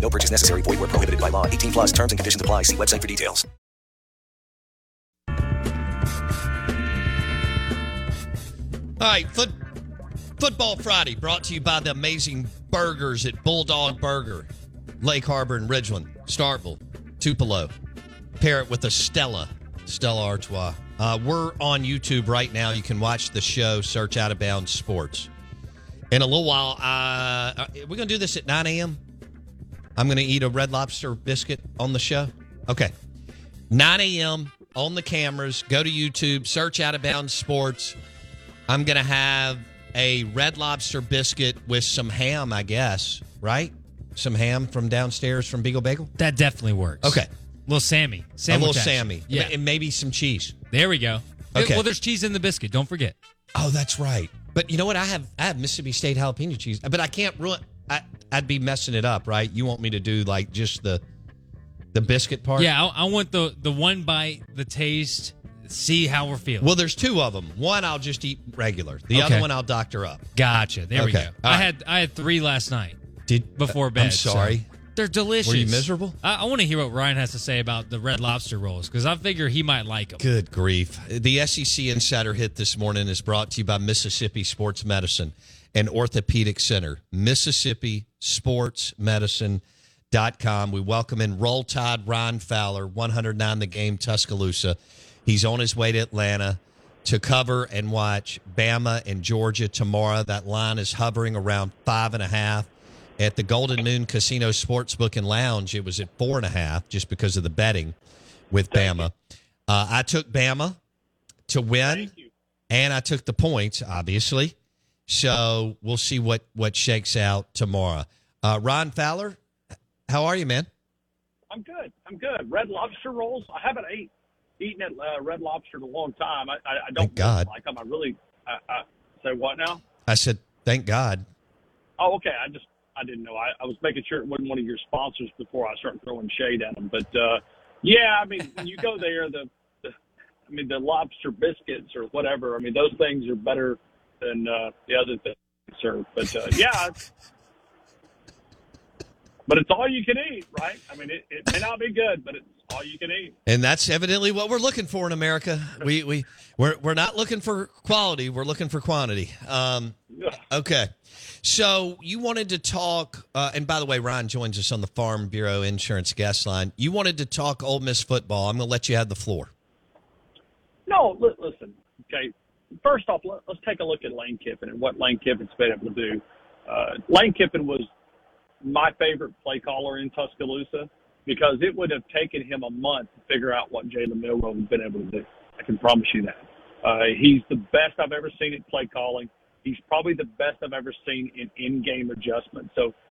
No purchase necessary. Void were prohibited by law. 18 plus terms and conditions apply. See website for details. All right, foot, Football Friday brought to you by the amazing burgers at Bulldog Burger, Lake Harbor and Ridgeland, Starkville, Tupelo. Pair it with a Stella, Stella Artois. Uh, we're on YouTube right now. You can watch the show, search Out of Bounds Sports. In a little while, uh, we're going to do this at 9 a.m. I'm going to eat a red lobster biscuit on the show. Okay. 9 a.m. on the cameras. Go to YouTube, search Out of Bounds Sports. I'm going to have a red lobster biscuit with some ham, I guess, right? Some ham from downstairs from Beagle Bagel? That definitely works. Okay. Little Sammy. a Sandwich little action. Sammy. Yeah. And maybe some cheese. There we go. Okay. Well, there's cheese in the biscuit. Don't forget. Oh, that's right. But you know what? I have I have Mississippi State jalapeno cheese, but I can't ruin. I I'd be messing it up, right? You want me to do like just the the biscuit part? Yeah, I, I want the the one bite, the taste, see how we're feeling. Well, there's two of them. One I'll just eat regular. The Okay. other one I'll doctor up. gotcha. There we go. All I right. had I had three last night Did before uh, bed. I'm so- sorry. They're delicious. Were you miserable? I, I want to hear what Ryan has to say about the red lobster rolls because I figure he might like them. Good grief. The SEC Insider Hit this morning is brought to you by Mississippi Sports Medicine and Orthopedic Center. Mississippi Sports Medicine. Dot com. We welcome in Roll Tide Ryan Fowler, 109 the game Tuscaloosa. He's on his way to Atlanta to cover and watch Bama and Georgia tomorrow. That line is hovering around five and a half. At the Golden Moon Casino Sportsbook and Lounge, it was at four and a half just because of the betting with Bama. Uh, I took Bama to win, and I took the points, obviously. So we'll see what what shakes out tomorrow. Uh, Ryan Fowler, how are you, man? I'm good. I'm good. Red lobster rolls. I haven't ate, eaten at uh, Red Lobster in a long time. I, I, I don't God. like them. I really. I, I, say what now? I said, thank God. Oh, okay. I just I didn't know. I, I was making sure it wasn't one of your sponsors before I started throwing shade at them. But uh, yeah, I mean, when you go there, the, the I mean, the lobster biscuits or whatever. I mean, those things are better than uh, the other things served. But uh, yeah. But it's all you can eat, right? I mean, it, it may not be good, but it's all you can eat. And that's evidently what we're looking for in America. We we we're we're not looking for quality. We're looking for quantity. Um, okay. So you wanted to talk, uh, and by the way, Ryan joins us on the Farm Bureau Insurance guest line. You wanted to talk Ole Miss football. I'm going to let you have the floor. No, li- listen. Okay, first off, let, let's take a look at Lane Kiffin and what Lane Kiffin's been able to do. Uh, Lane Kiffin was my favorite play caller in Tuscaloosa because it would have taken him a month to figure out what Jalen Milroe has been able to do. I can promise you that. Uh, he's the best I've ever seen at play calling. He's probably the best I've ever seen in in-game adjustment. So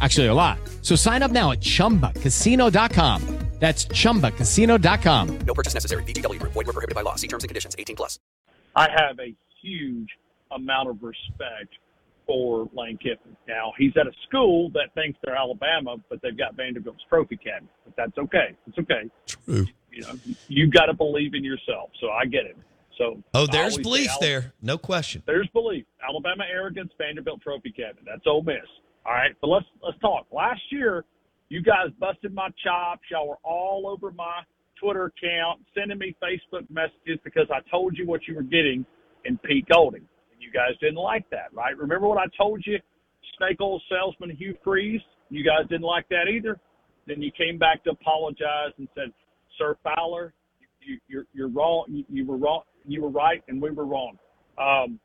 Actually, a lot. So sign up now at chumbacasino.com. That's chumbacasino.com. No purchase necessary. VGW Group. Void were prohibited by law. See terms and conditions. 18 plus. I have a huge amount of respect for Lane Kiffin. Now, he's at a school that thinks they're Alabama, but they've got Vanderbilt's trophy cabinet. But that's okay. It's okay. True. You know, you've got to believe in yourself. So I get it. So Oh, there's belief Al- there. No question. There's belief. Alabama arrogance, Vanderbilt trophy cabinet. That's Ole Miss. All right, but let's let's talk. Last year, you guys busted my chops. Y'all were all over my Twitter account, sending me Facebook messages because I told you what you were getting in Pete Golding, and you guys didn't like that, right? Remember what I told you, snake oil salesman Hugh Freeze? You guys didn't like that either. Then you came back to apologize and said, "Sir Fowler, you, you're you're wrong. You, you were wrong. You were right, and we were wrong." Um,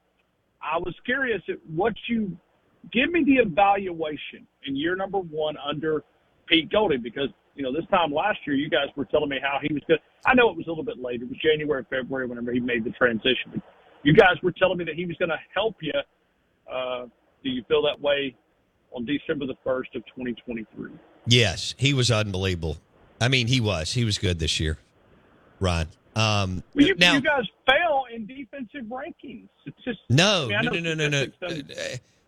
I was curious at what you give me the evaluation in year number one under Pete Golding because you know this time last year you guys were telling me how he was good. I know it was a little bit later. It was January, February, whenever he made the transition. But you guys were telling me that he was going to help you. Uh, do you feel that way on December the first of 2023? Yes, he was unbelievable. I mean, he was. He was good this year, Ron. Um, Well, you, now, you guys fell in defensive rankings. It's just no, I mean, no, no, no, no, no.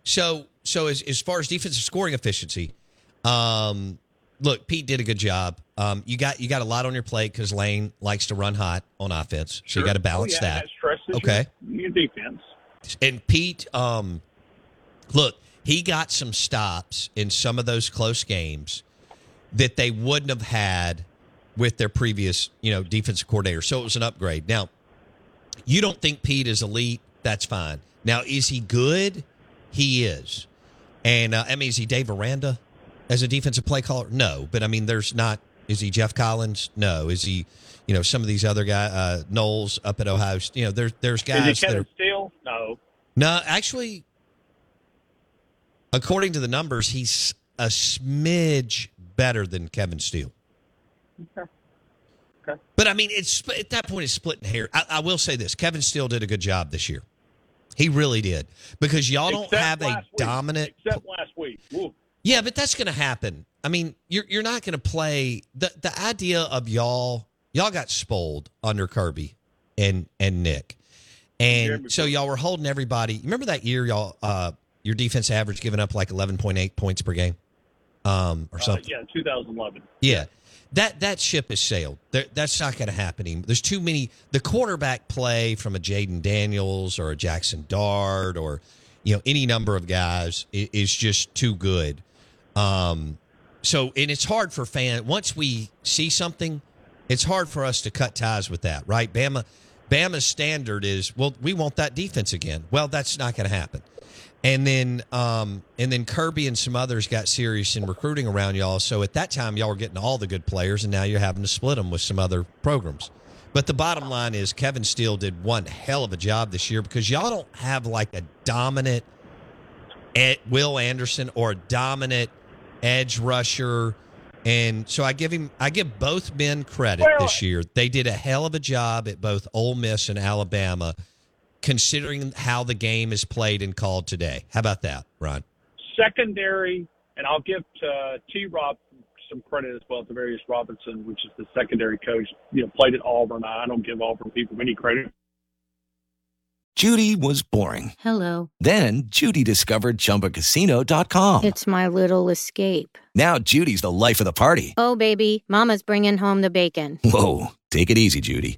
So, so as as far as defensive scoring efficiency, um, look, Pete did a good job. Um, you got you got a lot on your plate because Lane likes to run hot on offense, so you got to balance oh, yeah, that. That Okay. your, your defense. And Pete, um, look, he got some stops in some of those close games that they wouldn't have had with their previous, you know, defensive coordinator. So it was an upgrade. Now, you don't think Pete is elite? That's fine. Now, is he good? He is. And uh, I mean, is he Dave Aranda as a defensive play caller? No, but I mean, there's not. Is he Jeff Collins? No. Is he, you know, some of these other guys, uh, Knowles up at Ohio? You know, there's there's guys Is are Kevin Steele? No. no, actually, according to the numbers, he's a smidge better than Kevin Steele. Okay. Okay. But I mean, it's at that point, it's splitting hair. I, I will say this: Kevin Steele did a good job this year. He really did because y'all don't have a week. dominant. Except last week. Yeah, but that's going to happen. I mean, you're you're not going to play the the idea of y'all. Y'all got spoiled under Kirby and and Nick, and so y'all were holding everybody. Remember that year, y'all. Uh, your defense average giving up like 11.8 points per game, um, or Uh, something. yeah, 2011. Yeah. That that ship has sailed. There, that's not going to happen. anymore. There's too many. The quarterback play from a Jayden Daniels or a Jackson Dart or you know any number of guys is just too good. Um, so and it's hard for fan. Once we see something, it's hard for us to cut ties with that, right? Bama, Bama's standard is well, we want that defense again. Well, that's not going to happen. And then, um, and then Kirby and some others got serious in recruiting around y'all. So at that time, y'all were getting all the good players, and now you're having to split them with some other programs. But the bottom line is, Kevin Steele did one hell of a job this year because y'all don't have like a dominant Will Anderson or a dominant edge rusher. And so I give him, I give both men credit this year. They did a hell of a job at both Ole Miss and Alabama, considering how the game is played and called today. How about that, Ron? Secondary, and I'll give uh, T. Rob some credit as well to Travaris Robinson, which is the secondary coach. You know, played at Auburn. I don't give Auburn people any credit. Judy was boring. Hello. Then Judy discovered ChumbaCasino.com. It's my little escape. Now Judy's the life of the party. Oh, baby, Mama's bringing home the bacon. Whoa, take it easy, Judy.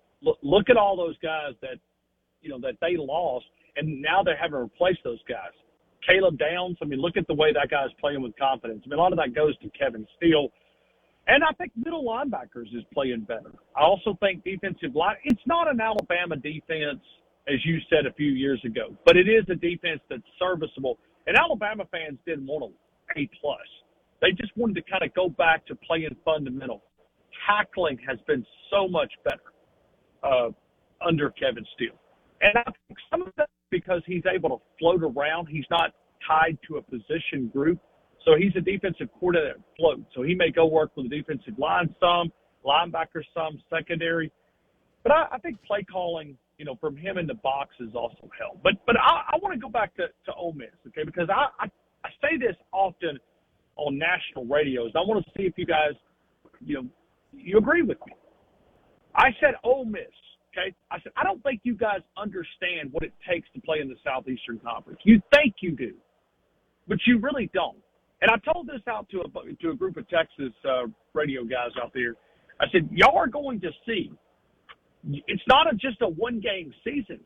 look, look at all those guys that you know that they lost, and now they're having to replace those guys. Caleb Downs. I mean, look at the way that guy's playing with confidence. I mean, a lot of that goes to Kevin Steele, and I think middle linebackers is playing better. I also think defensive line. It's not an Alabama defense as you said a few years ago, but it is a defense that's serviceable. And Alabama fans didn't want a A plus. They just wanted to kind of go back to playing fundamental. Tackling has been so much better uh, under Kevin Steele. And I think some of that because he's able to float around. He's not tied to a position group. So he's a defensive coordinator that floats. So he may go work with the defensive line some, linebacker some, secondary. But I, I think play calling, you know, from him in the box has also helped. But but I, I want to go back to, to Ole Miss, okay? Because I, I, I say this often on national radios. I want to see if you guys, you know, you agree with me. I said Ole Miss, okay? I said I don't think you guys understand what it takes to play in the Southeastern Conference. You think you do, but you really don't. And I told this out to a to a group of Texas uh, radio guys out there. I said y'all are going to see. It's not a, just a one game season.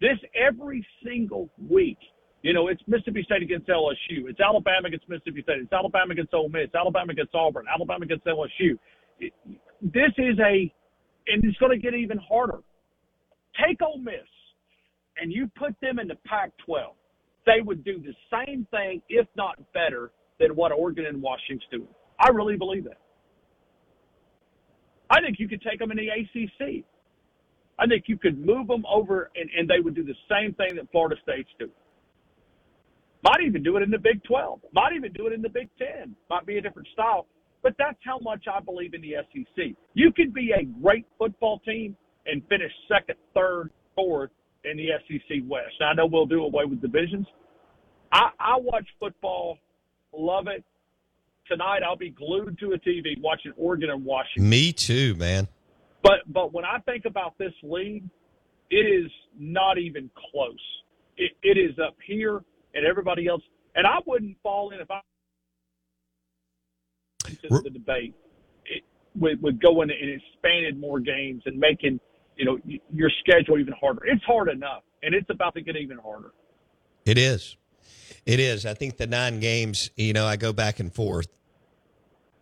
This every single week you know, it's Mississippi State against LSU. It's Alabama against Mississippi State. It's Alabama against Ole Miss. Alabama against Auburn. Alabama against LSU. It, this is a, and it's going to get even harder. Take Ole Miss, and you put them in the Pac-12. They would do the same thing, if not better, than what Oregon and Washington's doing. I really believe that. I think you could take them in the ACC. I think you could move them over, and, and they would do the same thing that Florida State's doing. Might even do it in the Big 12. Might even do it in the Big 10. Might be a different style. But that's how much I believe in the SEC. You can be a great football team and finish second, third, fourth in the SEC West. Now, I know we'll do away with divisions. I, I watch football, love it. Tonight, I'll be glued to a TV watching Oregon and Washington. Me too, man. But but when I think about this league, it is not even close. It, it is up here and everybody else. And I wouldn't fall in if I into the debate it, with, with going and expanding more games and making you know your schedule even harder. It's hard enough, and it's about to get even harder. It is. It is. I think the nine games. You know, I go back and forth.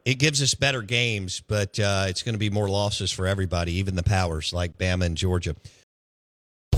It gives us better games, but uh, it's going to be more losses for everybody, even the powers like Bama and Georgia.